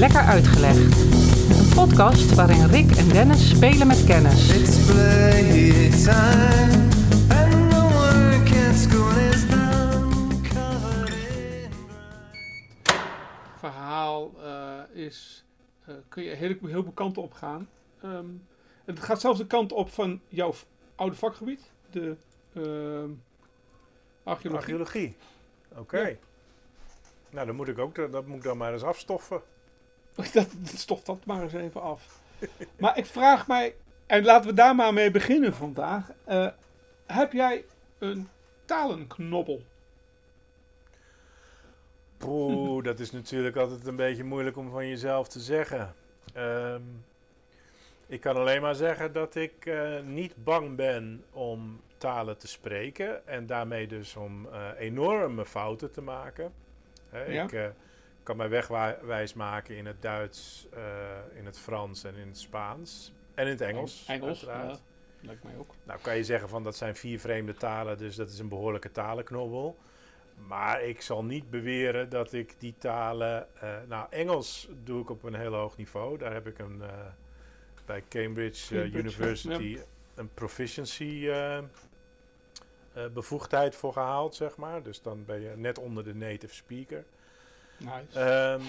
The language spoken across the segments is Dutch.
Lekker Uitgelegd. Een podcast waarin Rick en Dennis spelen met kennis. Verhaal eh, is, eh, kun je heel, heel veel kanten op gaan. Ehm, het gaat zelfs de kant op van jouw oude vakgebied, de ehm archeologie. Archeologie. Oké. Nou, dan moet ik ook, dat moet ik dan maar eens afstoffen. dat, dat stoft dat maar eens even af. maar ik vraag mij, en laten we daar maar mee beginnen vandaag. Eh, heb jij een talenknobbel? Poeh, dat is natuurlijk altijd een beetje moeilijk om van jezelf te zeggen. Ehm, ik kan alleen maar zeggen dat ik eh, niet bang ben om talen te spreken. En daarmee dus om eh, enorme fouten te maken. Ja. Ik kan mij wegwijs maken in het Duits, eh, in het Frans en in het Spaans. En in het Engels. Engels, uiteraard. ja, lijkt mij ook. Nou kan je zeggen van dat zijn vier vreemde talen, dus dat is een behoorlijke talenknobbel. Maar ik zal niet beweren dat ik die talen. eh, nou, Engels doe ik op een heel hoog niveau. Daar heb ik een, eh, bij Cambridge, Cambridge, University een proficiency bevoegdheid voor gehaald, zeg maar. Dus dan ben je net onder de native speaker. Nice. Ehm,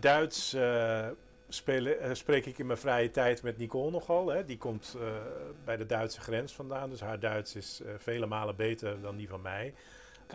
Duits eh, spelen, eh, spreek ik in mijn vrije tijd met Nicole nogal. Hè. Die komt eh, bij de Duitse grens vandaan. Dus haar Duits is vele malen beter dan die van mij.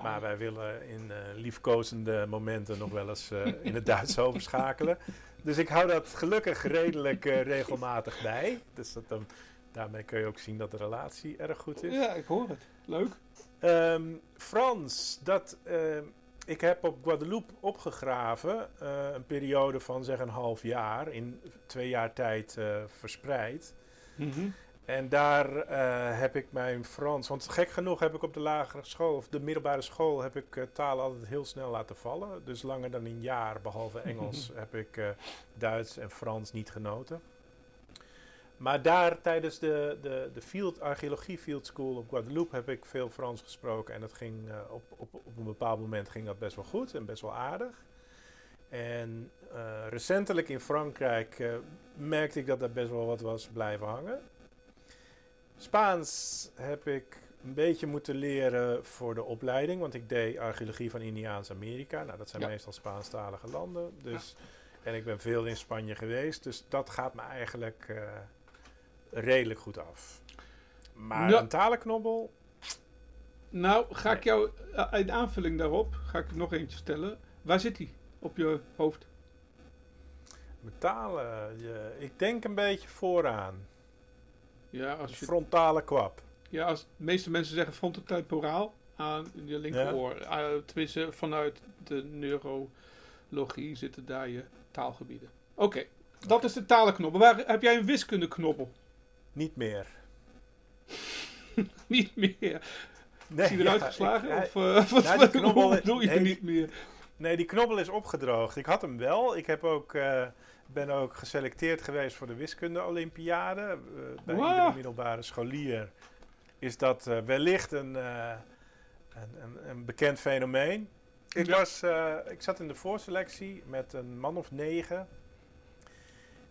Maar wij willen in liefkozende momenten nog wel eens in het Duits overschakelen. Dus ik hou dat gelukkig redelijk regelmatig bij. Dus dat, dan, daarmee kun je ook zien dat de relatie erg goed is. ja, ik hoor het. Leuk. Ehm, Frans, dat, ehm, ik heb op Guadeloupe opgegraven, eh, een periode van zeg een half jaar, in twee jaar tijd eh, verspreid. Mhm. En daar eh, heb ik mijn Frans, want gek genoeg heb ik op de lagere school, of de middelbare school, heb ik talen altijd heel snel laten vallen. Dus langer dan een jaar, behalve Engels, heb ik Duits en Frans niet genoten. Maar daar tijdens de, de, de field, archeologie field school op Guadeloupe heb ik veel Frans gesproken. En dat ging, eh, op, op, op een bepaald moment ging dat best wel goed en best wel aardig. En eh, recentelijk in Frankrijk eh, merkte ik dat er best wel wat was blijven hangen. Spaans heb ik een beetje moeten leren voor de opleiding, want ik deed archeologie van Indiaans-Amerika. Nou, dat zijn Ja. meestal Spaanstalige landen. Dus, En ik ben veel in Spanje geweest, dus dat gaat me eigenlijk redelijk goed af. Maar Ja. een talenknobbel, Nou, ga ik jou eh, in aanvulling daarop, ga ik nog eentje stellen. Waar zit die op je hoofd? metalen, je, ik denk een beetje vooraan. Ja, als, je, frontale kwap. ja, als de meeste mensen zeggen frontotemporaal aan je linkeroor. Eh, tenminste, vanuit de neurologie zitten daar je taalgebieden. Oké, dat is de talenknobbel. Waar heb jij een wiskundeknobbel? Niet meer. Niet meer. Nee, Is die eruit ja, geslagen? ik- hij- of eh, wat, die wat knobbel- bedoel je nee, niet meer? Nee, die knobbel is opgedroogd. Ik had hem wel. Ik heb ook, eh, ben ook geselecteerd geweest voor de wiskunde-olympiade. Eh, bij Wow. iedere middelbare scholier is dat wellicht een, een, een, een bekend fenomeen. Ik, Ja. was, ik zat in de voorselectie met een man of negen.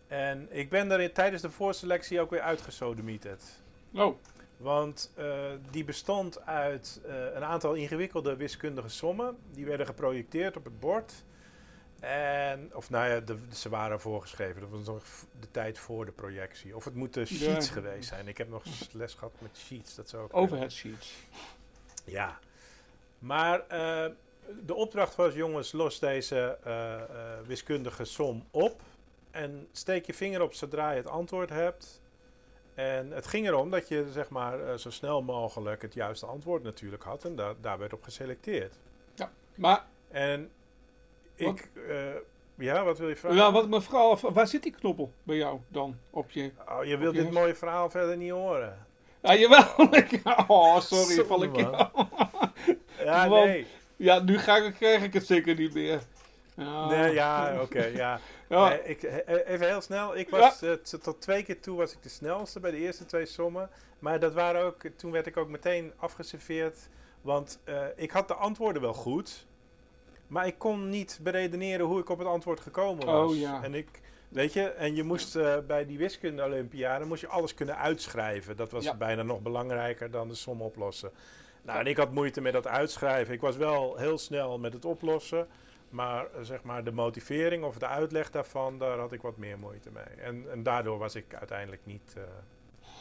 En ik ben er tijdens de voorselectie ook weer uitgesodemieterd. Oh, Want eh, die bestond uit eh, een aantal ingewikkelde wiskundige sommen. Die werden geprojecteerd op het bord. En, of nou ja, de- ze waren voorgeschreven. Dat was nog de tijd voor de projectie. Of het moeten sheets Ja. geweest zijn. Ik heb nog les gehad met sheets. Dat zou ook overhead sheets. Ja. Maar eh, de opdracht was, jongens, los deze wiskundige som op. En steek je vinger op zodra je het antwoord hebt. En het ging erom dat je zeg maar, eh, zo snel mogelijk het juiste antwoord natuurlijk had. En da- daar werd op geselecteerd. Maar En ik... eh, ja, wat wil je vragen? ja, wat af, waar zit die knobbel bij jou dan op je... Oh, je wilt dit mooie verhaal verder niet horen. Ja, jawel. oh, sorry, Zonde, val ik. Ja, Want- nee. Ja, nu ga ik, krijg ik het zeker niet meer. Ja, Nee, ja, oké, ja. Ja, Nee, ik, even heel snel. Ik was eh, tot twee keer toe was ik de snelste bij de eerste twee sommen. Maar dat waren ook, toen werd ik ook meteen afgeserveerd. Want eh, ik had de antwoorden wel goed. Maar ik kon niet beredeneren hoe ik op het antwoord gekomen was. Oh, ja. En ik, weet je, en je moest eh, bij die wiskunde Olympiade moest je alles kunnen uitschrijven. Dat was Ja. bijna nog belangrijker dan de som oplossen. Nou, en ik had moeite met dat uitschrijven. Ik was wel heel snel met het oplossen. Maar eh, zeg maar de motivering of de uitleg daarvan, daar had ik wat meer moeite mee. En, en daardoor was ik uiteindelijk niet eh,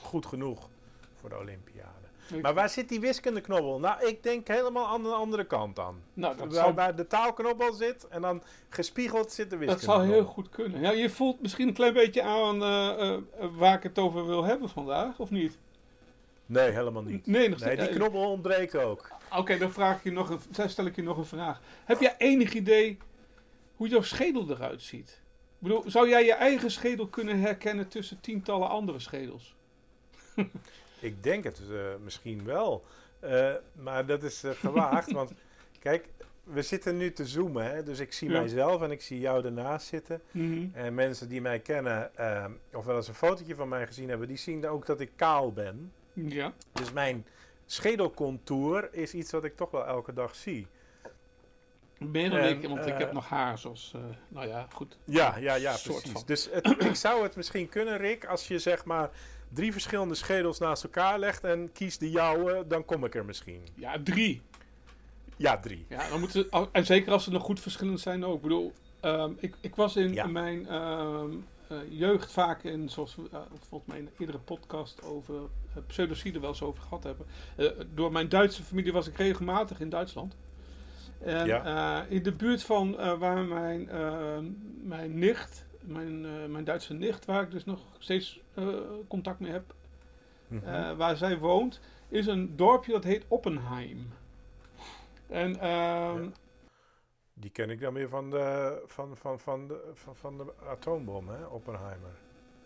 goed genoeg voor de Olympiade. Ik- Maar waar zit die wiskundeknobbel? Nou, ik denk helemaal aan de andere kant dan. nou, dat waar, zou, waar de taalknobbel zit en dan gespiegeld zit de dat wiskundeknobbel. zou heel goed kunnen. Ja, je voelt misschien een klein beetje aan eh, waar ik het over wil hebben vandaag, of niet? Nee, helemaal niet. Nee, nog Nee, die knobbel ontbreekt ook. Oké, dan vraag ik je nog een, dan stel ik je nog een vraag. Heb jij enig idee hoe jouw schedel eruit ziet? Ik bedoel, zou jij je eigen schedel kunnen herkennen tussen tientallen andere schedels? Ik denk het eh, misschien wel. Eh, maar dat is eh, gewaagd, want kijk, we zitten nu te zoomen. Hè? Dus ik zie Ja. mijzelf en ik zie jou ernaast zitten. En mensen die mij kennen, eh, of wel eens een fotootje van mij gezien hebben, die zien ook dat ik kaal ben. Ja. Dus mijn schedelcontour is iets wat ik toch wel elke dag zie. Meer dan En, ik, want ik eh, heb nog haar zoals, eh, nou ja, goed. Ja, ja, ja, Soort precies. van. Dus het, ik zou het misschien kunnen, Rick, als je zeg maar drie verschillende schedels naast elkaar legt en kiest de jouwe, dan kom ik er misschien. Ja, drie. Ja, drie. Ja, dan moeten en zeker als ze nog goed verschillend zijn ook. Ik bedoel, ehm, ik, ik was in Ja. mijn ehm, eh, jeugd vaak in, zoals we eh, volgens mij in iedere podcast over uh, pseudocide wel eens over gehad hebben. Eh, door mijn Duitse familie was ik regelmatig in Duitsland. En eh, in de buurt van eh, waar mijn, eh, mijn nicht, mijn, eh, mijn Duitse nicht, waar ik dus nog steeds eh, contact mee heb, Mhm. eh, waar zij woont, is een dorpje dat heet Oppenheim. En Ja. Die ken ik dan weer van de, van, van, van de, van, van de atoombom, hè, Oppenheimer.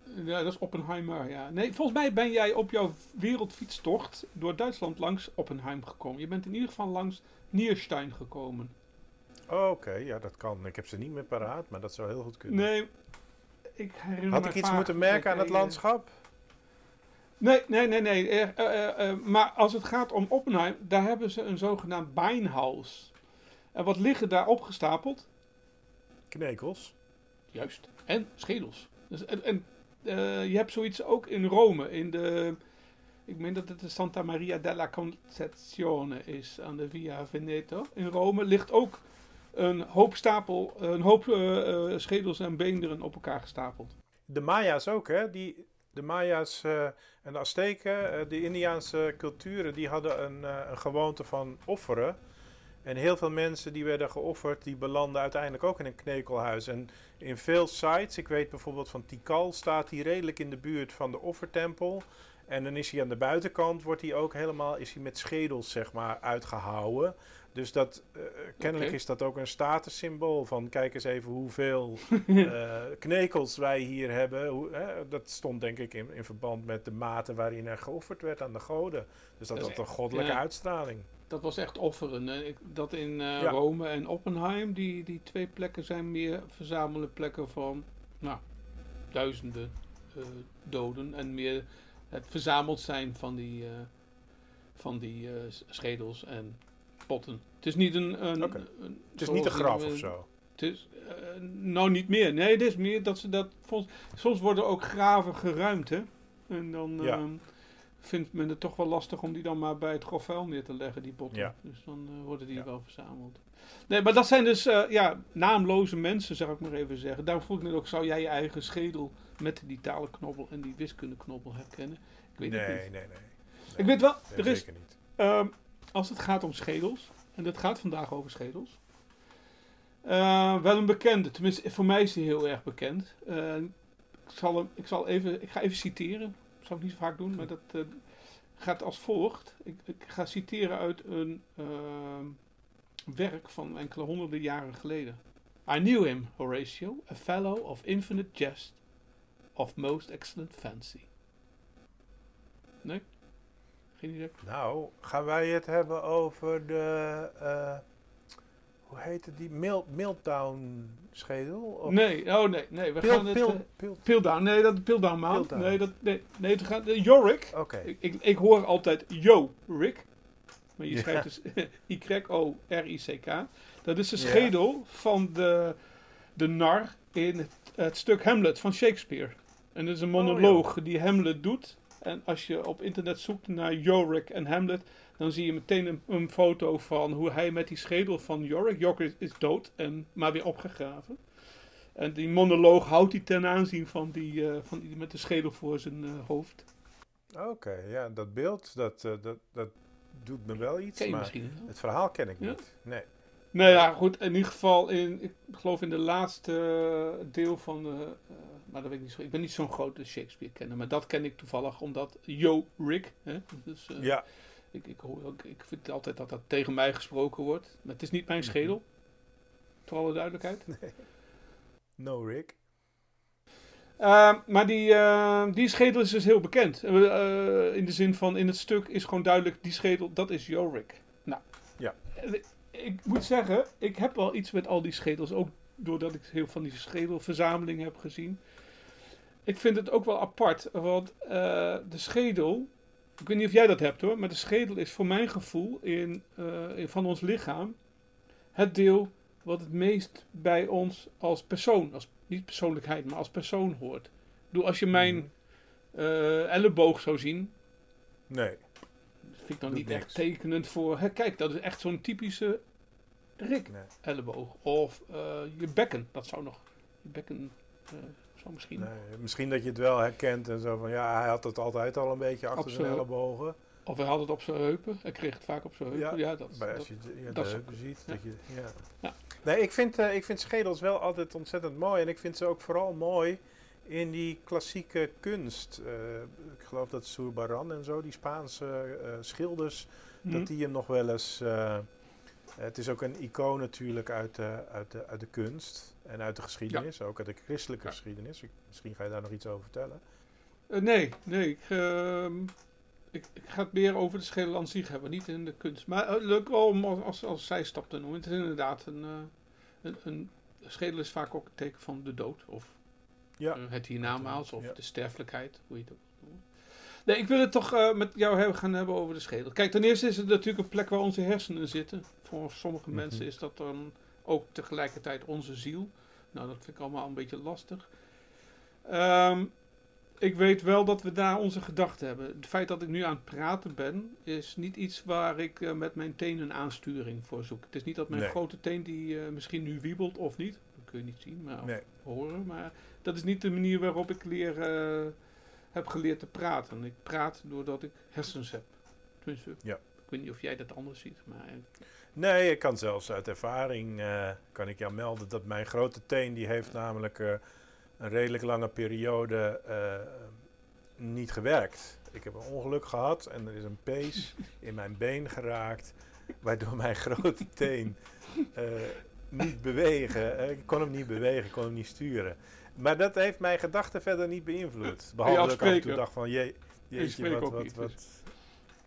Ja, dat is Oppenheimer, ja. Nee, volgens mij ben jij op jouw wereldfietstocht door Duitsland langs Oppenheim gekomen. Je bent in ieder geval langs Nierstein gekomen. Oh, Oké, ja, dat kan. Ik heb ze niet meer paraat, maar dat zou heel goed kunnen. Nee, ik herinner Had ik iets moeten merken aan het eh, landschap? Nee, nee, nee, nee. Eh, eh, maar als het gaat om Oppenheim, daar hebben ze een zogenaamd Beinhaus. En wat liggen daar opgestapeld? Knekels. Juist. En schedels. Dus, en en eh, je hebt zoiets ook in Rome, in de... Ik meen dat het de Santa Maria della Concezione is, aan de Via Veneto. In Rome ligt ook een hoop stapel, een hoop eh, eh, schedels en beenderen op elkaar gestapeld. De Maya's ook, hè? Die, de Maya's en de Azteken, de Indiaanse culturen, die hadden een, een gewoonte van offeren. En heel veel mensen die werden geofferd, die belanden uiteindelijk ook in een knekelhuis. En in veel sites, ik weet bijvoorbeeld van Tikal, staat hij redelijk in de buurt van de offertempel. En dan is hij aan de buitenkant, wordt hij ook helemaal, is hij met schedels zeg maar uitgehouwen. Dus dat, eh, kennelijk is dat ook een statussymbool van kijk eens even hoeveel eh, knekels wij hier hebben. Hoe, hè, dat stond denk ik in, in verband met de mate waarin er geofferd werd aan de goden. Dus dat, Dat had een goddelijke ja. uitstraling. Dat was echt offeren. Dat in Ja. Rome en Oppenheim, die, die twee plekken zijn meer verzamelen plekken van nou, duizenden eh, doden. En meer het verzameld zijn van die, eh, van die schedels en potten. Het is niet een... een, een- Het is niet een graf in, of zo. Het is, nou, niet meer. Nee, het is meer dat ze dat... Volgens, soms worden ook graven geruimd, hè. En dan Ja. Vindt men het toch wel lastig om die dan maar bij het grof vuil neer te leggen, die botten. Ja. Dus dan eh, worden die Ja. wel verzameld. Nee, maar dat zijn dus eh, ja, naamloze mensen, zou ik maar even zeggen. Daarom vroeg ik net ook, zou jij je eigen schedel met die talenknobbel en die wiskundeknobbel herkennen? Ik weet Nee, het nee, niet. nee. nee. Ik weet wel, Nee, er is zeker niet. Ehm, als het gaat om schedels, en het gaat vandaag over schedels, eh, wel een bekende, tenminste voor mij is die heel erg bekend. Ik, zal hem, ik, zal even, ik ga even citeren, dat zou ik niet vaak doen, maar dat eh, gaat als volgt. Ik, ik ga citeren uit een ehm, werk van enkele honderden jaren geleden. I knew him, Horatio, a fellow of infinite jest, of most excellent fancy. Nee? Geen idee? Nou, gaan wij het hebben over de. Hoe heette die? Mil schedel? Of Nee, oh nee, nee, we Pil, gaan het... pil, eh, pil. Pildown, nee, dat Pildown maand. Pildown. Nee, dat, nee, nee, het gaat... eh, Yorick. Oké. Ik, ik, ik hoor altijd Yo, Rick. Maar je schrijft dus Y-O-R-I-C-K. Dat Dat is de Ja. schedel van de, de nar in het, het stuk Hamlet van Shakespeare. En dat is een Oh, monoloog die Hamlet doet. En als je op internet zoekt naar Yorick en Hamlet, dan zie je meteen een, een foto van hoe hij met die schedel van Yorick, Yorick is, is dood, en, maar weer opgegraven. En die monoloog houdt hij ten aanzien van die, eh, van die met de schedel voor zijn eh, hoofd. Oké, ja, dat beeld, dat, eh, dat, dat doet me wel iets, Ken je maar misschien het verhaal ken ik Ja? niet. Nee. Nou ja, goed. In ieder geval, in, ik geloof in de laatste deel van de. eh, maar dat weet ik niet zo. Ik ben niet zo'n grote Shakespeare-kenner. Maar dat ken ik toevallig omdat Yo Rick. Hè, dus, eh, Ja, ik, ik, hoor ook, ik vind altijd dat dat tegen mij gesproken wordt. Maar het is niet mijn schedel. Voor alle duidelijkheid. no Rick. Eh, maar die, eh, die schedel is dus heel bekend. Eh, in de zin van in het stuk is gewoon duidelijk: die schedel, dat is Jorik. Nou, Ja. eh, ik moet zeggen, ik heb wel iets met al die schedels. Ook doordat ik heel van die schedelverzameling heb gezien. Ik vind het ook wel apart, want eh, de schedel. Ik weet niet of jij dat hebt hoor, maar de schedel is voor mijn gevoel in, eh, in- van ons lichaam het deel wat het meest bij ons als persoon, als, niet persoonlijkheid, maar als persoon hoort. Bedoel, als je mijn Mhm. eh, elleboog zou zien, Nee. dat vind ik dan niet niks. echt tekenend voor. Hè, kijk, dat is echt zo'n typische Rick Nee. elleboog. Of eh, je bekken, dat zou nog. Je bekken misschien. nee. Misschien dat je het wel herkent en zo van ja, hij had het altijd al een beetje achter zijn ellebogen. Of hij had het op zijn heupen. Hij kreeg het vaak op zijn heupen. Ja, dat, Maar als je de, ja, dat de is heupen ziet, ja. dat je, ja. Nee, ik vind, eh, ik vind schedels wel altijd ontzettend mooi. En ik vind ze ook vooral mooi in die klassieke kunst. Eh, ik geloof dat Zurbaran en zo, die Spaanse eh, schilders, dat die hem nog wel eens... het is ook een icoon natuurlijk uit de, uit de, uit de kunst en uit de geschiedenis, ook uit de christelijke Ja. geschiedenis. Ik, misschien ga je daar nog iets over vertellen. Eh, nee, nee. Ik, ehm, ik, ik ga het meer over de schedel aan zich hebben, niet in de kunst. Maar eh, leuk wel om als, als, zijstap te noemen. Het is inderdaad een, eh, een, een schedel is vaak ook een teken van de dood. Of Ja, het hiernamaals, of de sterfelijkheid, hoe je het ook. Nee, ik wil het toch eh, met jou hebben, gaan hebben over de schedel. Kijk, ten eerste is het natuurlijk een plek waar onze hersenen zitten. Voor sommige Mhm. mensen is dat dan ook tegelijkertijd onze ziel. Nou, dat vind ik allemaal een beetje lastig. Ehm, ik weet wel dat we daar onze gedachten hebben. Het feit dat ik nu aan het praten ben, is niet iets waar ik eh, met mijn tenen aansturing voor zoek. Het is niet dat mijn Nee. grote teen die eh, misschien nu wiebelt of niet. Dat kun je niet zien, maar nee. horen. Maar dat is niet de manier waarop ik leer, heb geleerd te praten. Ik praat doordat ik hersens heb. Tenminste, Ja. ik weet niet of jij dat anders ziet. Maar eh, Nee, ik kan zelfs uit ervaring eh, kan ik jou melden dat mijn grote teen die heeft namelijk eh, een redelijk lange periode niet gewerkt. Ik heb een ongeluk gehad en er is een pees in mijn been geraakt, waardoor mijn grote teen niet bewegen. ik kon hem niet bewegen, ik kon hem niet sturen. Maar dat heeft mijn gedachten verder niet beïnvloed. Behalve dat ik af en toe spreken? dacht van, je, jeetje, wat, wat.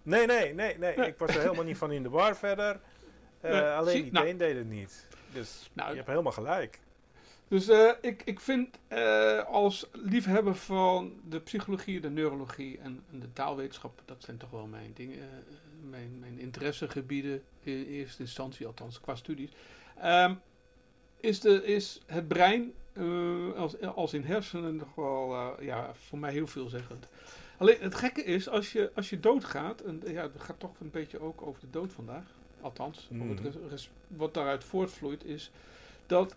Nee, nee, nee, nee. Ik was er helemaal niet van in de war verder. Eh, alleen die nou. deed het niet. Dus Nou, je hebt helemaal gelijk. Dus eh, ik, ik vind eh, als liefhebber van de psychologie, de neurologie en, en de taalwetenschap, dat zijn toch wel mijn dingen, mijn, mijn interessegebieden in eerste instantie, althans qua studies. Ehm, is, de, is het brein eh, als, als in hersenen nog wel eh, ja, voor mij heel veelzeggend. Alleen het gekke is, als je, als je doodgaat, en ja, het gaat toch een beetje ook over de dood vandaag, althans, het Mhm. wat daaruit voortvloeit, is dat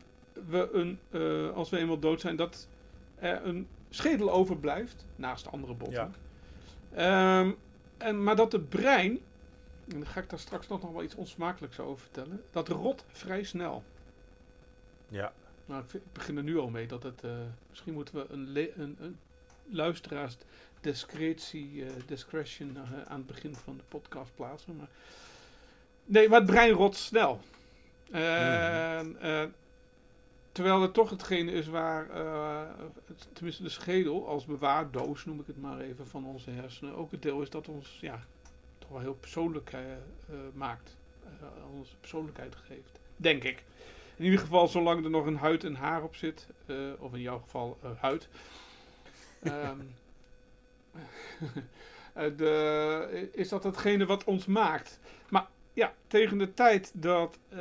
we een, eh, als we eenmaal dood zijn, dat er een schedel overblijft, naast andere botten. Ehm, en, maar dat het brein, en dan ga ik daar straks nog wel iets onsmakelijks over vertellen, dat rot vrij snel. Ja, Nou, ik, vind- ik begin er nu al mee dat het, eh, misschien moeten we een, le- een, een luisteraars discretie, eh, discretion eh, aan het begin van de podcast plaatsen. Maar... Nee, maar het brein rot snel. En, eh, terwijl het toch hetgene is waar, het- tenminste de schedel als bewaardoos, noem ik het maar even, van onze hersenen, ook het deel is dat ons ja, toch wel heel persoonlijk maakt. Onze persoonlijkheid geeft. Denk ik. In ieder geval, zolang er nog een huid en haar op zit, eh, of in jouw geval eh, huid. Ehm, eh, de, is dat hetgene wat ons maakt. Maar ja, tegen de tijd dat eh,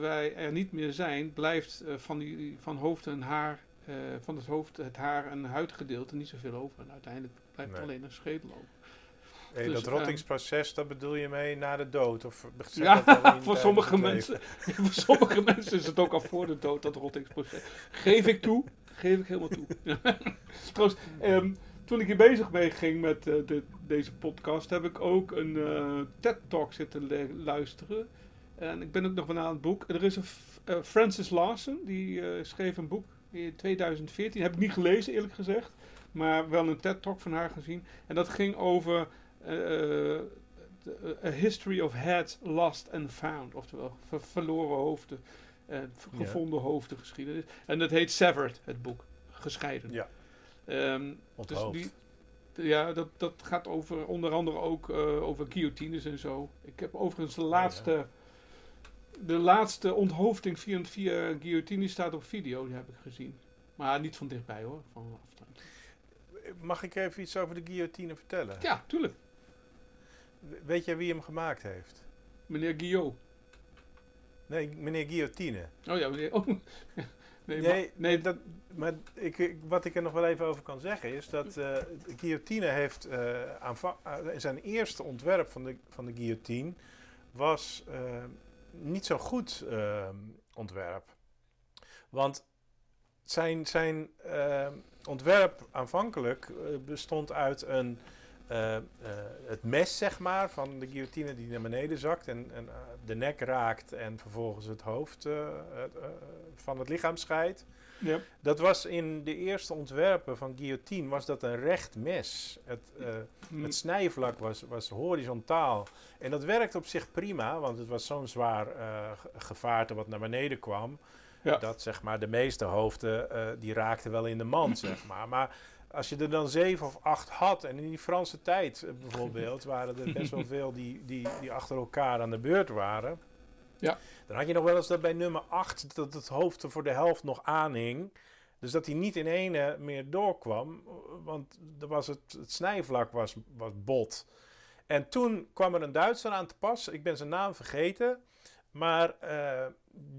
wij er niet meer zijn, blijft van, die, van hoofd en haar, eh, van het hoofd, het haar en huidgedeelte niet zoveel over. En uiteindelijk blijft Nee. alleen een schedel over. Hey, Dus, dat eh, rottingsproces, dat bedoel je mee na de dood? Of Ja, dat voor sommige mensen, voor sommige mensen is het ook al voor de dood, dat rottingsproces. Geef ik toe, geef ik helemaal toe. Trouwens, ehm, toen ik hier bezig mee ging met eh, de, deze podcast, heb ik ook een eh, TED-talk zitten luisteren. En ik ben ook nog wel aan het boek. Er is een eh, Francis Larson, die schreef een boek in 2014. Heb ik niet gelezen, eerlijk gezegd. Maar wel een TED-talk van haar gezien. En dat ging over eh, eh, de- A History of Heads Lost and Found. Oftewel, ver- verloren hoofden en Ja. gevonden hoofden geschiedenis. En dat heet Severed, het boek. Gescheiden. Ja. Ehm, dus die, ja, dat, dat gaat over onder andere ook eh, over guillotines en zo. Ik heb overigens de laatste, de laatste onthoofding via, via guillotine staat op video, die heb ik gezien. Maar niet van dichtbij hoor, van afstand. Mag ik even iets over de guillotine vertellen? Ja, tuurlijk. Weet jij wie hem gemaakt heeft? Meneer Guillot. Nee, meneer Guillotine. Oh ja, meneer. Oh. Nee, Nee, maar- nee, dat, maar ik, ik- wat ik er nog wel even over kan zeggen is dat de guillotine heeft eh, zijn eerste ontwerp van de, van de guillotine was niet zo goed ontwerp. Want zijn, zijn ontwerp aanvankelijk bestond uit een, eh, eh, het mes, zeg maar, van de guillotine die naar beneden zakt en, en eh, de nek raakt en vervolgens het hoofd van het lichaam scheidt. ja. Dat was in de eerste ontwerpen van guillotine was dat een recht mes. Het, Hm, het snijvlak was, was horizontaal. En dat werkte op zich prima, want het was zo'n zwaar ge- gevaarte wat naar beneden kwam. Ja. Dat zeg maar de meeste hoofden, die raakten wel in de mand, zeg maar. Maar als je er dan zeven of acht had, en in die Franse tijd eh, bijvoorbeeld, waren er best wel veel die, die, die achter elkaar aan de beurt waren. Ja. Dan had je nog wel eens dat bij nummer 8 dat het hoofd er voor de helft nog aanhing. Dus dat hij niet in ene meer doorkwam, want er was het, het snijvlak was, was bot. En toen kwam er een Duitser aan te pas, ik ben zijn naam vergeten. Maar eh,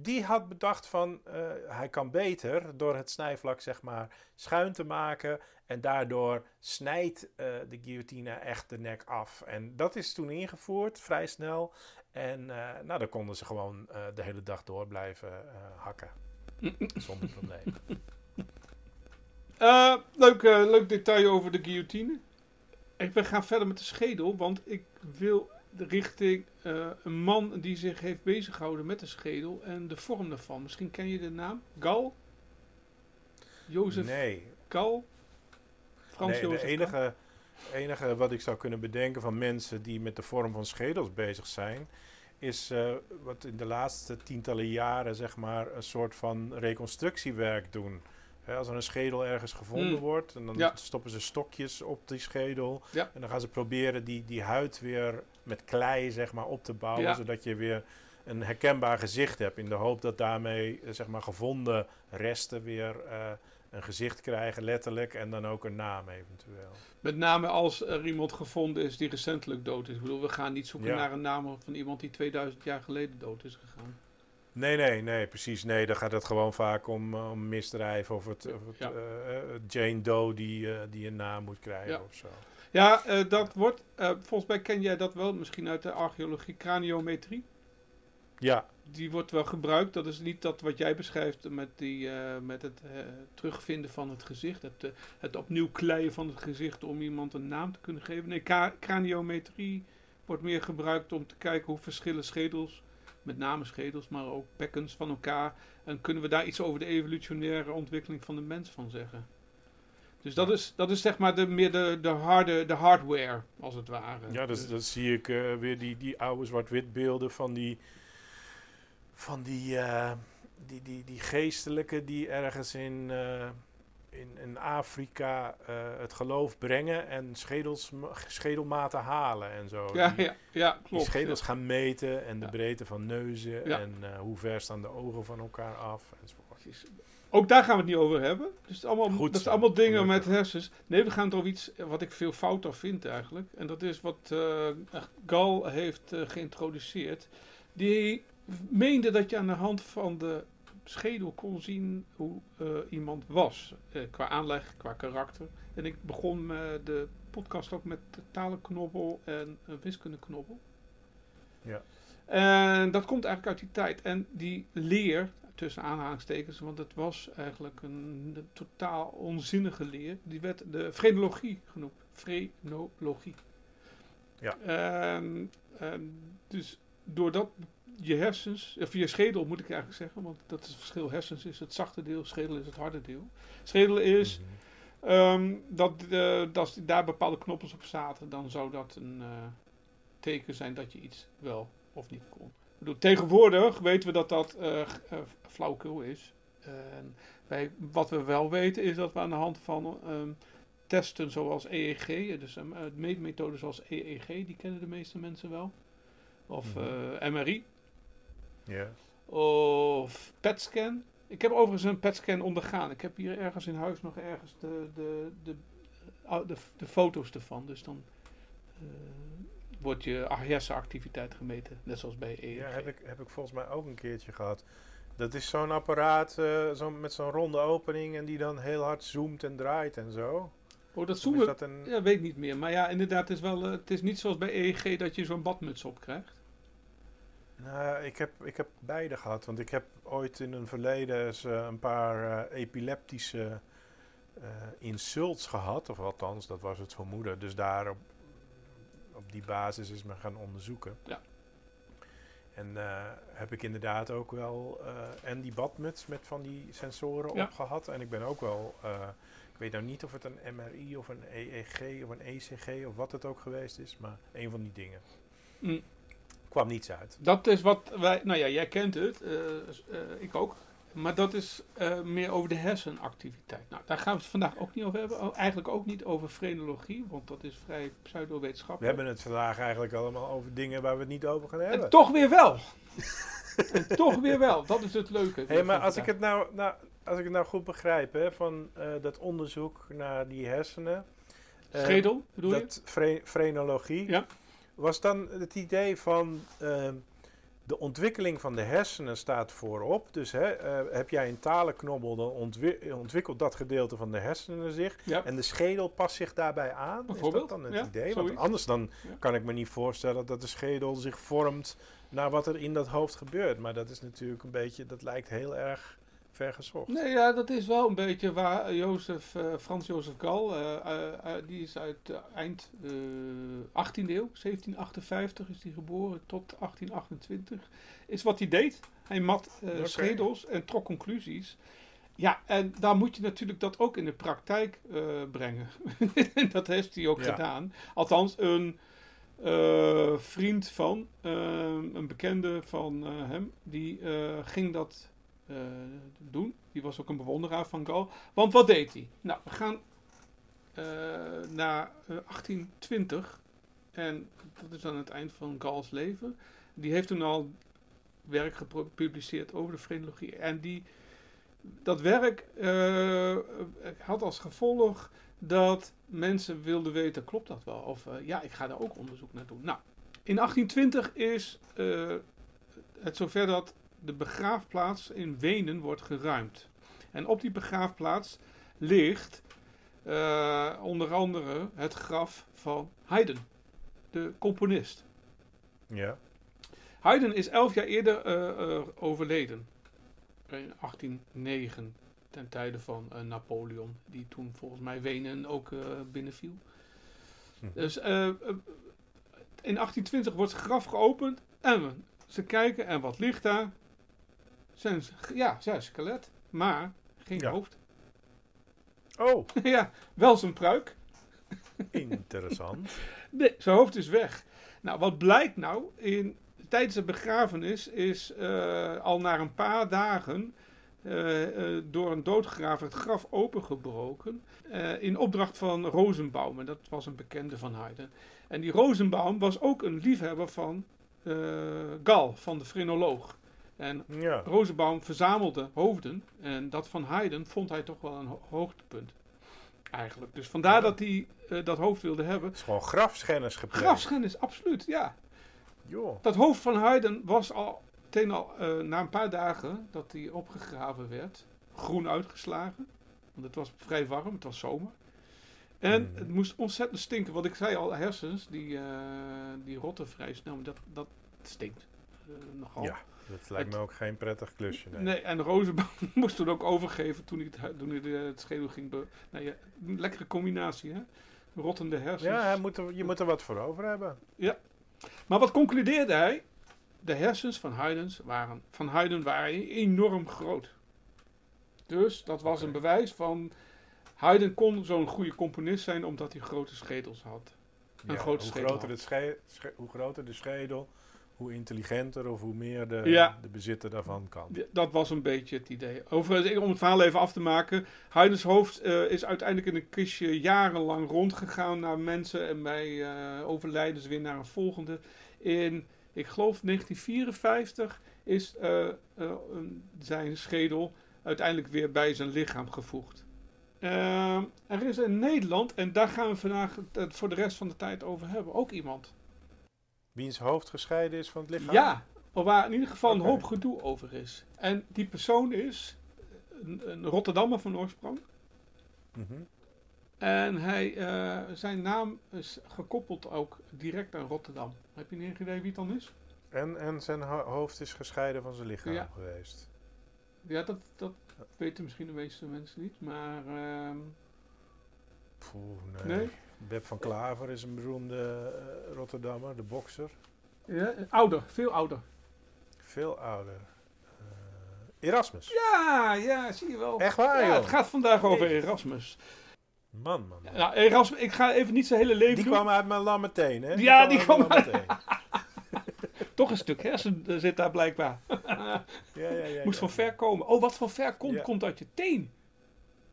die had bedacht van, eh, hij kan beter door het snijvlak zeg maar schuin te maken. En daardoor snijdt eh, de guillotine echt de nek af. En dat is toen ingevoerd, vrij snel. En nou, dan konden ze gewoon de hele dag door blijven hakken. Zonder probleem. Leuk, leuk detail over de guillotine. Ik we gaan verder met de schedel, want ik wil richting eh, een man die zich heeft bezighouden met de schedel en de vorm daarvan. Misschien ken je de naam? Gal? Jozef Nee, Gal? Frans nee de Jozef Gal? enige, enige wat ik zou kunnen bedenken van mensen die met de vorm van schedels bezig zijn, is eh, wat in de laatste tientallen jaren zeg maar een soort van reconstructiewerk doen. Als er een schedel ergens gevonden Hmm. wordt, en dan Ja. stoppen ze stokjes op die schedel. Ja. En dan gaan ze proberen die, die huid weer met klei zeg maar, op te bouwen, Ja. zodat je weer een herkenbaar gezicht hebt. In de hoop dat daarmee eh, zeg maar, gevonden resten weer eh, een gezicht krijgen, letterlijk, en dan ook een naam eventueel. Met name als er iemand gevonden is die recentelijk dood is. Ik bedoel, we gaan niet zoeken Ja. naar een naam van iemand die 2000 jaar geleden dood is gegaan. Nee, nee, nee, precies. Nee, dan gaat het gewoon vaak om, eh, om misdrijf of het, of het Ja. Jane Doe die, die een naam moet krijgen Ja. of zo. Ja, eh, dat wordt, eh, volgens mij ken jij dat wel, misschien uit de archeologie, craniometrie. Ja, Die wordt wel gebruikt. Dat is niet dat wat jij beschrijft met, die, eh, met het terugvinden van het gezicht. Het, het opnieuw kleien van het gezicht om iemand een naam te kunnen geven. Nee, craniometrie wordt meer gebruikt om te kijken hoe verschillen schedels, met name schedels, maar ook bekkens van elkaar. En kunnen we daar iets over de evolutionaire ontwikkeling van de mens van zeggen. Dus dat is, dat is zeg maar de, meer de, de, harde, de hardware, als het ware. ja Dus- dus, dan zie ik eh, weer die, die oude zwart-wit beelden van die, van die, eh, die, die, die geestelijke die ergens in, eh, in, in Afrika het geloof brengen en schedels, schedelmaten halen en zo. ja, Die- ja, ja, Die klopt. schedels gaan meten en de breedte van neuzen en hoe ver staan de ogen van elkaar af enzovoort. Ook daar gaan we het niet over hebben. Dus het is allemaal, Goed dat zijn allemaal dingen gelukkig. met hersens. Nee, we gaan het over iets wat ik veel fouter vind eigenlijk. En dat is wat eh Gal heeft eh, geïntroduceerd. Die meende dat je aan de hand van de schedel kon zien hoe eh, iemand was. Eh, qua aanleg, qua karakter. En ik begon eh, de podcast ook met de talenknobbel en wiskundeknobbel. Ja. En dat komt eigenlijk uit die tijd. En die leer, tussen aanhalingstekens, want het was eigenlijk een, een totaal onzinnige leer. Die werd de frenologie genoemd. Frenologie. Ja. En, en dus doordat je hersens, of je schedel moet ik eigenlijk zeggen, want dat is het verschil. Hersens is het zachte deel, schedel is het harde deel. Schedel is Mhm. Ehm, dat, eh, dat als daar bepaalde knoppels op zaten, dan zou dat een eh, teken zijn dat je iets wel of niet kon. Tegenwoordig weten we dat dat eh g- eh, flauwekul is. En wij, wat we wel weten is dat we aan de hand van ehm, testen zoals EEG, dus um, meetmethoden zoals EEG, die kennen de meeste mensen wel. Of Mhm. eh, MRI, Ja. of PET-scan. Ik heb overigens een PET-scan ondergaan. Ik heb hier ergens in huis nog ergens de, de, de, uh, de, de foto's ervan. Dus dan eh, wordt je hersenactiviteit gemeten. Net zoals bij EEG. Ja, heb ik, heb ik volgens mij ook een keertje gehad. Dat is zo'n apparaat eh, zo met zo'n ronde opening en die dan heel hard zoomt en draait en zo. Oh, dat zoomen, dat een... ja, weet ik niet meer. Maar ja, inderdaad, het is, wel, eh, het is niet zoals bij EEG dat je zo'n badmuts op krijgt. Nou, ik heb, ik heb beide gehad. Want ik heb ooit in een verleden eens, eh, een paar epileptische insults gehad. Of althans, dat was het vermoeden. Dus daar op, die basis is me gaan onderzoeken. Ja. En eh, heb ik inderdaad ook wel... eh, en die badmuts met van die sensoren Ja. op gehad. En ik ben ook wel... eh, ik weet nou niet of het een MRI of een EEG of een ECG of wat het ook geweest is. Maar een van die dingen. Mm. Kwam niets uit. Dat is wat wij, nou ja, jij kent het, ik ook. Maar dat is eh, meer over de hersenactiviteit. Nou, daar gaan we het vandaag ook niet over hebben. Oh, eigenlijk ook niet over frenologie, want dat is vrij We pseudowetenschappelijk. hebben het vandaag eigenlijk allemaal over dingen waar we het niet over gaan hebben. En toch weer wel. en toch weer wel. Dat is het leuke. Hé, maar als ik het nou, nou, als ik het nou goed begrijp, hè, van eh, dat onderzoek naar die hersenen. eh, Schedel, bedoel je? dat fre- frenologie. Ja. Was dan het idee van de ontwikkeling van de hersenen staat voorop. Dus hè, eh, heb jij een talenknobbel, dan ontwi- ontwikkelt dat gedeelte van de hersenen zich. Ja. En de schedel past zich daarbij aan. Is dat dan het ja, idee? Want anders dan Ja. kan ik me niet voorstellen dat de schedel zich vormt naar wat er in dat hoofd gebeurt. Maar dat is natuurlijk een beetje, dat lijkt heel erg ver gezocht. Nee, ja, dat is wel een beetje waar Jozef, eh, Frans Jozef Gal, eh, eh, eh, die is uit eh, eind eh 18e eeuw, 1758 is hij geboren tot 1828, is wat hij deed. Hij mat eh, schedels en trok conclusies. Ja, en daar moet je natuurlijk dat ook in de praktijk eh, brengen. En dat heeft hij ook Ja. gedaan. Althans, een eh, vriend van, eh, een bekende van eh, hem, die eh, ging dat eh, doen. Die was ook een bewonderaar van Gal. Want wat deed hij? Nou, we gaan eh, naar eh, 1820. En dat is dan het eind van Gals leven. Die heeft toen al werk gepubliceerd over de frenologie. En die, dat werk eh, had als gevolg dat mensen wilden weten, klopt dat wel? Of eh, ja, ik ga daar ook onderzoek naar doen. Nou, in 1820 is eh, het zover dat de begraafplaats in Wenen wordt geruimd. En op die begraafplaats ligt eh, onder andere het graf van Haydn, de componist. Ja. Haydn is elf jaar eerder eh, eh, overleden. In 1809, ten tijde van Napoleon, die toen volgens mij Wenen ook binnenviel. Mhm. Dus in 1820 wordt het graf geopend en we, ze kijken en wat ligt daar? Zijn, ja, zijn skelet, maar geen Ja. hoofd. Oh, ja, wel zijn pruik. interessant. Nee, zijn hoofd is weg. Nou, wat blijkt nou? In, tijdens de begrafenis is eh, al na een paar dagen eh, eh, door een doodgraver het graf opengebroken. in opdracht van Rosenbaum. En dat was een bekende van Haydn. En die Rosenbaum was ook een liefhebber van Gal, van de frenoloog. En Ja. Rosenbaum verzamelde hoofden. En dat van Haydn vond hij toch wel een ho- hoogtepunt. Eigenlijk. Dus vandaar dat hij eh, dat hoofd wilde hebben. Het is gewoon grafschennis gepleegd. Grafschennis, absoluut, ja. Joh. Dat hoofd van Haydn was al meteen al eh, na een paar dagen dat hij opgegraven werd, groen uitgeslagen. Want het was vrij warm, het was zomer. En Mhm. het moest ontzettend stinken. Wat ik zei al, hersens, die, eh, die rotten vrij snel. Maar dat, dat stinkt. Nogal. Ja, dat lijkt me ook geen prettig klusje. Nee. Nee, en Rozenbaum moest toen ook overgeven toen hij het, hu- toen hij de, het schedel ging. Be nou ja, een lekkere combinatie, hè? Rottende hersens. Ja, hij moet er, je moet er wat voor over hebben. Maar wat concludeerde hij? De hersens van Haydn waren, van Haydn waren enorm groot. Dus dat was een bewijs van... Haydn kon zo'n goede componist zijn omdat hij grote schedels had. Een Ja, grote hoe, schedel groter het sche- sche- hoe groter de schedel, hoe intelligenter of hoe meer de, Ja. de bezitter daarvan kan. Dat was een beetje het idee. Overigens, om het verhaal even af te maken. Haydn's hoofd eh, is uiteindelijk in een kistje jarenlang rondgegaan naar mensen. En bij eh, overlijdens weer naar een volgende. In, ik geloof, 1954 is eh, zijn schedel uiteindelijk weer bij zijn lichaam gevoegd. Ehm, er is in Nederland, en daar gaan we vandaag het voor de rest van de tijd over hebben, ook iemand. Wiens hoofd gescheiden is van het lichaam? Ja, waar in ieder geval een hoop gedoe over is. En die persoon is een, een Rotterdammer van oorsprong. Mhm. En hij, eh, zijn naam is gekoppeld ook direct aan Rotterdam. Heb je een idee wie het dan is? En, en zijn ho- hoofd is gescheiden van zijn lichaam Ja. geweest. Ja, dat, dat weten misschien de meeste mensen niet. Maar ehm, Poeh, nee. Nee? Beb van Klaver is een beroemde eh, Rotterdammer, de bokser. ja, ouder, veel ouder. Veel ouder. Eh, Erasmus. Ja, ja, zie je wel. Echt waar, ja, joh? het gaat vandaag over Erasmus. Man, man, man. Nou, Erasmus, ik ga even niet zijn hele leven Die doen. kwam uit mijn lammeteen, hè? Ja, die uit kwam mijn lammeteen. Toch een stuk hersen zit daar blijkbaar. Ja, ja, ja. Moest ja. van ver komen. Oh, wat van ver komt, Ja. komt uit je teen.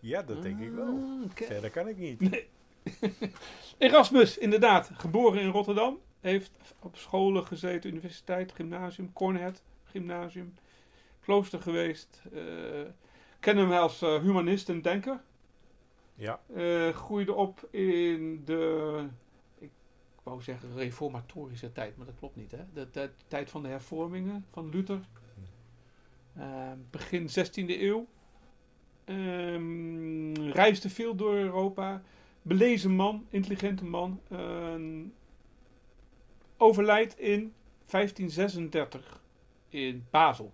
Ja, dat denk ik wel. Ah, oké. Verder kan ik niet. Nee. Erasmus, inderdaad. Geboren in Rotterdam. Heeft op scholen gezeten, universiteit, gymnasium, Cornhet, gymnasium. Klooster geweest. eh ken hem als eh, humanist en denker. Ja, Eh, groeide op in de, ik wou zeggen reformatorische tijd, maar dat klopt niet. Hè? De, de tijd van de hervormingen van Luther. Eh, begin 16e eeuw. Ehm, reisde veel door Europa. Belezen man, intelligente man. Overlijdt in 1536 in Basel.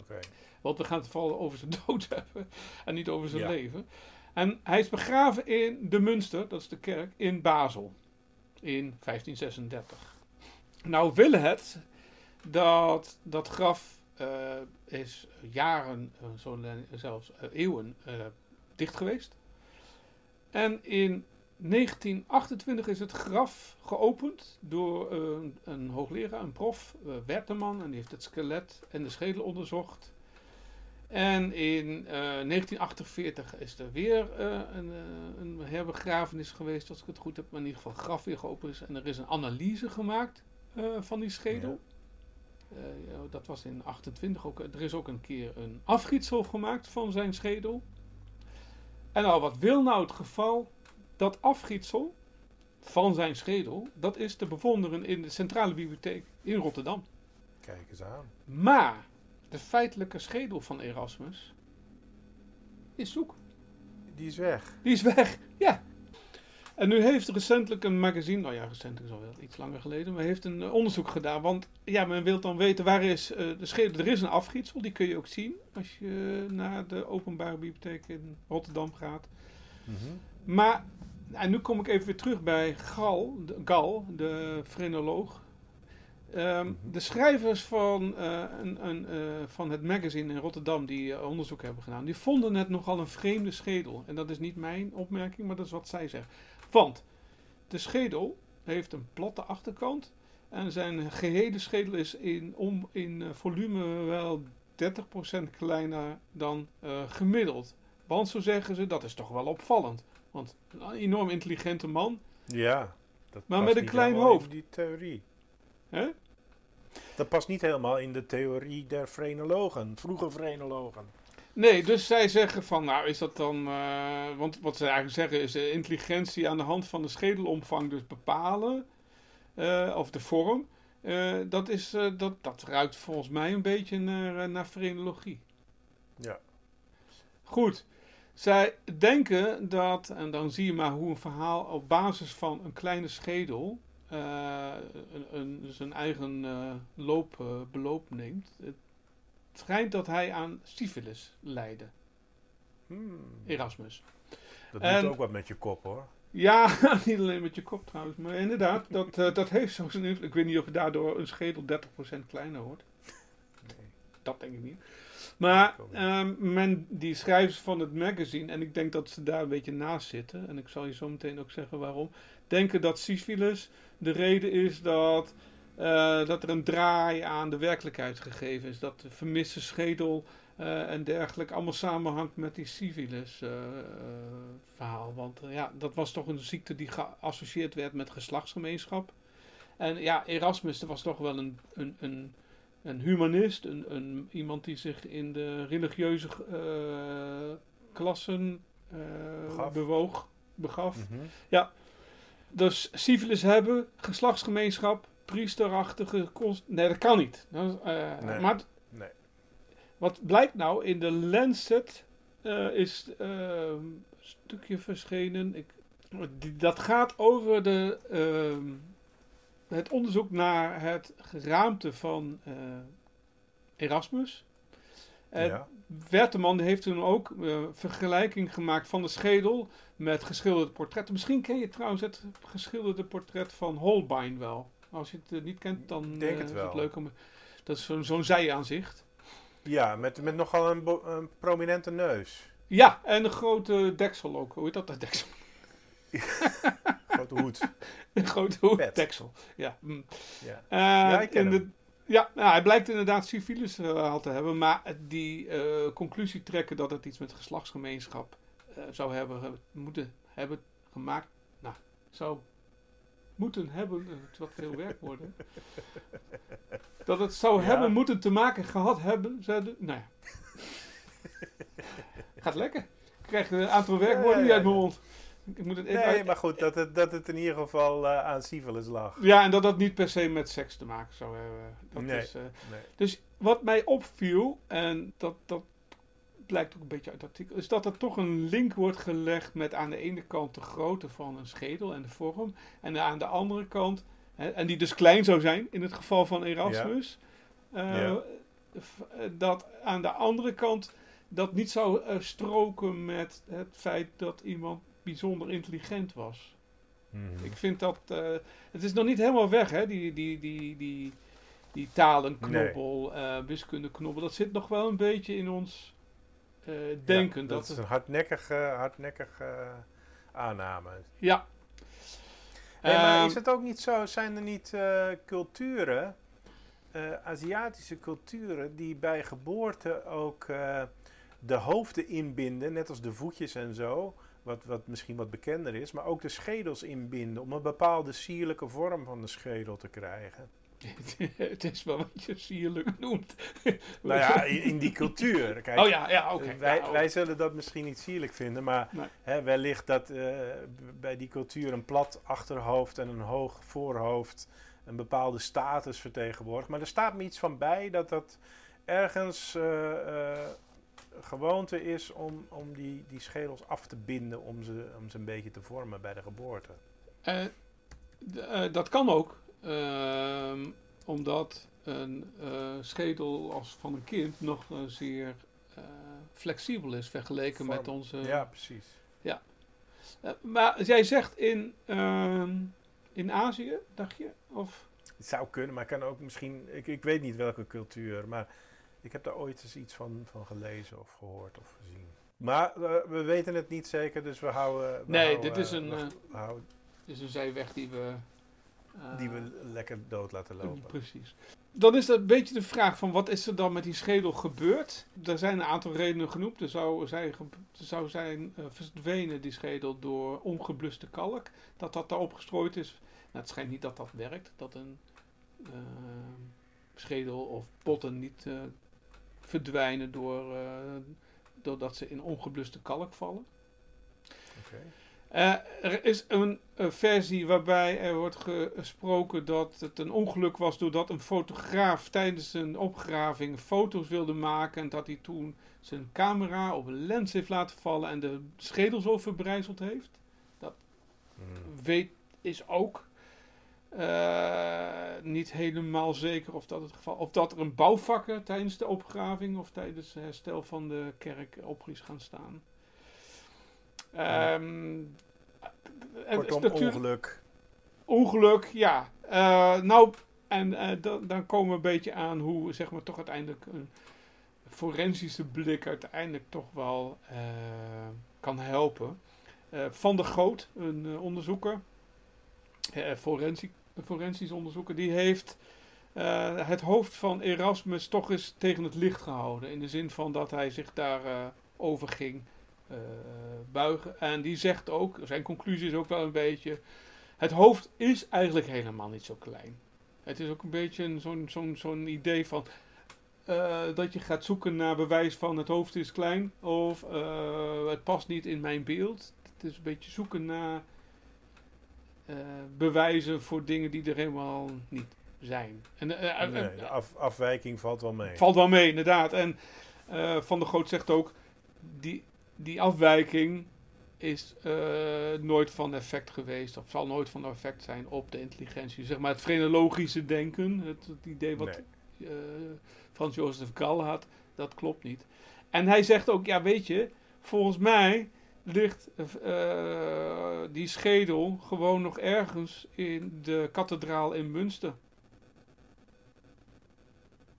oké. Want we gaan het vooral over zijn dood hebben en niet over zijn Ja. leven. En hij is begraven in de Münster, dat is de kerk, in Basel. In 1536. Nou wil het dat dat graf eh, is jaren, eh, zo zelfs eh, eeuwen, dicht geweest. En in 1928 is het graf geopend door eh, een hoogleraar, een prof, eh, Werteman. En die heeft het skelet en de schedel onderzocht. En in eh, 1948 is er weer eh, een, eh, een herbegrafenis geweest, als ik het goed heb. Maar in ieder geval graf weer geopend is. En er is een analyse gemaakt eh, van die schedel. Eh, ja, dat was in 28 ook. Er is ook een keer een afgietsel gemaakt van zijn schedel. En nou, wat wil nou het geval? Dat afgietsel van zijn schedel, dat is te bewonderen in de Centrale Bibliotheek in Rotterdam. Kijk eens aan. Maar de feitelijke schedel van Erasmus is zoek. Die is weg. Die is weg, ja. En nu heeft recentelijk een magazine, nou ja, recentelijk is al wel iets langer geleden, maar heeft een eh, onderzoek gedaan. Want ja, men wil dan weten waar is eh, de schedel. Er is een afgietsel, die kun je ook zien als je naar de openbare bibliotheek in Rotterdam gaat. Mhm. Maar, en nu kom ik even weer terug bij Gal, de, Gal, de frenoloog. Ehm, Mhm. De schrijvers van, eh, een, een, eh, van het magazine in Rotterdam die eh, onderzoek hebben gedaan, die vonden het nogal een vreemde schedel. En dat is niet mijn opmerking, maar dat is wat zij zeggen. Want de schedel heeft een platte achterkant en zijn gehele schedel is in, om, in eh, volume wel 30% kleiner dan eh, gemiddeld. Want zo zeggen ze, dat is toch wel opvallend. Want een enorm intelligente man. Ja. Dat Maar met een klein hoofd. Die theorie. Hè? Dat past niet helemaal in de theorie der frenologen, vroege frenologen. Nee, dus zij zeggen van, nou is dat dan, eh, want wat ze eigenlijk zeggen is de intelligentie aan de hand van de schedelomvang dus bepalen, eh, of de vorm, eh, dat, is, eh, dat, dat ruikt volgens mij een beetje naar, eh, naar frenologie. Ja. Goed, zij denken dat, en dan zie je maar hoe een verhaal op basis van een kleine schedel eh, een, een, zijn eigen eh, loop, eh, beloop neemt. Het schijnt dat hij aan syfilis leidde, Hmm. Erasmus. Dat En- doet ook wat met je kop hoor. Ja, niet alleen met je kop trouwens, maar inderdaad, dat, eh, dat heeft zo zijn invloed. Ik weet niet of je daardoor een schedel 30% kleiner wordt. Nee. Dat denk ik niet. Maar ehm, men, die schrijvers van het magazine, en ik denk dat ze daar een beetje naast zitten, en ik zal je zo meteen ook zeggen waarom, denken dat syphilis de reden is dat, eh, dat er een draai aan de werkelijkheid gegeven is. Dat de vermiste schedel eh, en dergelijke allemaal samenhangt met die syphilis eh, verhaal. Want ja, dat was toch een ziekte die geassocieerd werd met geslachtsgemeenschap. En ja, Erasmus was toch wel een, een, een, een humanist, een, een, iemand die zich in de religieuze klassen Begaf. bewoog, begaf. Mhm. Dus syfilis hebben, geslachtsgemeenschap, priesterachtige. Nee, dat kan niet. Dat eh, Nee. Maar Nee. wat blijkt nou? In de Lancet eh, is eh, een stukje verschenen. Ik, dat gaat over de, ehm, het onderzoek naar het geraamte van eh, Erasmus. En ja. Werteman heeft toen ook vergelijking gemaakt van de schedel met geschilderde portretten. Misschien ken je trouwens het geschilderde portret van Holbein wel. Als je het eh, niet kent, dan Denk eh, het is wel. het leuk om... Dat is zo'n zo'n zijaanzicht. ja, met, met nogal een, bo- een prominente neus. Ja, en een grote deksel ook. Hoe heet dat? Dat deksel. Grote hoed. Een grote hoed- Pet. deksel. Ja. mm. Ja. Eh, Ja, ik ken hem. de- ja, nou, hij blijkt inderdaad syfilis eh, gehad te hebben, maar die eh, conclusie trekken dat het iets met geslachtsgemeenschap eh, zou hebben moeten hebben gemaakt. Nou, zou moeten hebben, eh, het wat veel werk worden. dat het zou Ja. hebben moeten te maken gehad hebben, zeiden. Nou ja. Gaat lekker. Ik krijg een aantal werkwoorden Ja, niet uit mijn mond. Ik moet het even Nee, uit- maar goed, dat het, dat het in ieder geval eh, aan syphilis lag. Ja, en dat dat niet per se met seks te maken zou hebben. Dat Nee. is, eh, Nee. dus wat mij opviel, en dat, dat blijkt ook een beetje uit het artikel, is dat er toch een link wordt gelegd met aan de ene kant de grootte van een schedel en de vorm, en aan de andere kant, hè, en die dus klein zou zijn in het geval van Erasmus, eh, Ja. dat aan de andere kant dat niet zou eh, stroken met het feit dat iemand bijzonder intelligent was. Mhm. Ik vind dat. eh, het is nog niet helemaal weg, hè? Die, die, die, die, die talenknobbel, eh wiskundeknobbel. Dat zit nog wel een beetje in ons denken. Ja, dat dat is een hardnekkige, hardnekkige aanname. ja. Hey, maar Ehm, is het ook niet zo, zijn er niet eh, culturen, eh, Aziatische culturen, die bij geboorte ook eh, de hoofden inbinden, net als de voetjes en zo, wat, wat misschien wat bekender is, maar ook de schedels inbinden om een bepaalde sierlijke vorm van de schedel te krijgen? het is wel wat je sierlijk noemt. Nou ja, in, die cultuur. Kijk, oh ja, ja, oké. wij, Ja, wij zullen dat misschien niet sierlijk vinden, maar Nee. hè, wellicht dat eh, bij die cultuur een plat achterhoofd en een hoog voorhoofd een bepaalde status vertegenwoordigt. Maar er staat me iets van bij dat dat ergens eh, eh, gewoonte is om, om die, die schedels af te binden om ze, om ze een beetje te vormen bij de geboorte. Dat kan ook. Ehm, omdat een eh, schedel als van een kind nog zeer eh, flexibel is vergeleken met onze ja, precies. Eh, maar jij zegt in, ehm, in Azië, dacht je? Of, Het zou kunnen, maar kan ook misschien. Ik, ik weet niet welke cultuur, maar ik heb daar ooit eens iets van, van gelezen of gehoord of gezien. Maar we weten het niet zeker, dus we houden. we Nee, houden, dit is een, we- we houden- is een zijweg die we... eh, die we lekker dood laten lopen. Precies. Dan is dat een beetje de vraag van wat is er dan met die schedel gebeurd? Er zijn een aantal redenen genoemd. Er zou zijn, er zou zijn eh, verdwenen die schedel door ongebluste kalk. Dat dat daarop gestrooid is. Nou, het schijnt niet dat dat werkt. Dat een, eh, schedel of botten niet eh, verdwijnen door, eh, doordat ze in ongebluste kalk vallen. Oké. Eh, er is een, een versie waarbij er wordt gesproken dat het een ongeluk was doordat een fotograaf tijdens een opgraving foto's wilde maken en dat hij toen zijn camera op een lens heeft laten vallen en de schedel zo verbrijzeld heeft. Hmm. Weet is ook eh, niet helemaal zeker of dat het geval of dat er een bouwvakker tijdens de opgraving of tijdens het herstel van de kerk op is gaan staan. Ehm, Kortom, ongeluk. Ongeluk, ja. Eh, nou, en eh, dan, komen we een beetje aan hoe, zeg maar, toch uiteindelijk een forensische blik uiteindelijk toch wel eh, kan helpen. Van der Goot, een onderzoeker, forensic, een forensisch onderzoeker, die heeft het hoofd van Erasmus toch eens tegen het licht gehouden. In de zin van dat hij zich daar eh, over ging buigen. En die zegt ook, zijn conclusie is ook wel een beetje... Het hoofd is eigenlijk helemaal niet zo klein. Het is ook een beetje zo'n zo'n zo'n idee van... eh, dat je gaat zoeken naar bewijs van het hoofd is klein of eh, het past niet in mijn beeld. Het is een beetje zoeken naar eh, bewijzen voor dingen die er helemaal niet zijn. En, eh, eh, Nee, eh, de af, afwijking valt wel mee. Valt wel mee, inderdaad. En eh, Van der Groot zegt ook, die, die afwijking is eh, nooit van effect geweest, of zal nooit van effect zijn op de intelligentie. Zeg maar het frenologische denken, het, het idee wat Nee. eh, Frans Jozef Gal had, dat klopt niet. En hij zegt ook, ja weet je, volgens mij ligt eh, die schedel gewoon nog ergens in de kathedraal in Münster.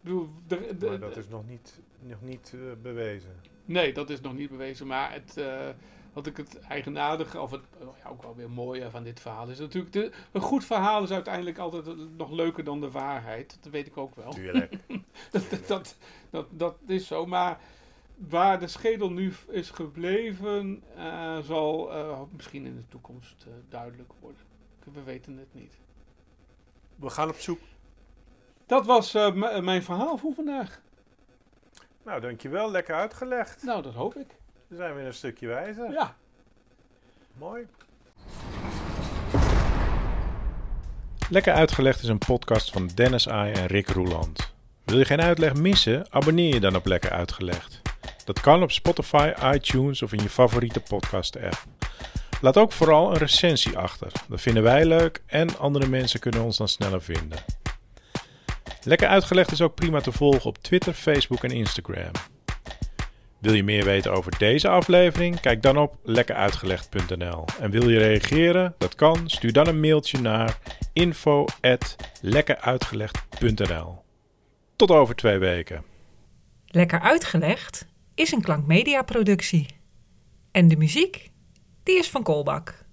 Ik bedoel, de- de- Maar dat is nog niet, nog niet bewezen. Nee, dat is nog niet bewezen. Maar het, eh, wat ik het eigenaardige, of het oh ja, ook wel weer mooie van dit verhaal is natuurlijk... De, een goed verhaal is uiteindelijk altijd nog leuker dan de waarheid. Dat weet ik ook wel. Tuurlijk. dat, dat, dat, dat is zo. Maar waar de schedel nu is gebleven, eh, zal eh, misschien in de toekomst duidelijk worden. We weten het niet. We gaan op zoek. Dat was mijn verhaal voor vandaag. Nou, dankjewel. Lekker uitgelegd. Nou, dat hoop ik. We zijn weer een stukje wijzer. Ja. Mooi. Lekker uitgelegd is een podcast van Dennis Ai en Rick Roeland. Wil je geen uitleg missen? Abonneer je dan op Lekker Uitgelegd. Dat kan op Spotify, iTunes of in je favoriete podcast app. Laat ook vooral een recensie achter. Dat vinden wij leuk en andere mensen kunnen ons dan sneller vinden. Lekker Uitgelegd is ook prima te volgen op Twitter, Facebook en Instagram. Wil je meer weten over deze aflevering? Kijk dan op lekkeruitgelegd.nl. En wil je reageren? Dat kan. Stuur dan een mailtje naar info@lekkeruitgelegd.nl. Tot over twee weken. Lekker uitgelegd is een klankmedia productie. En de muziek, die is van Kolbak.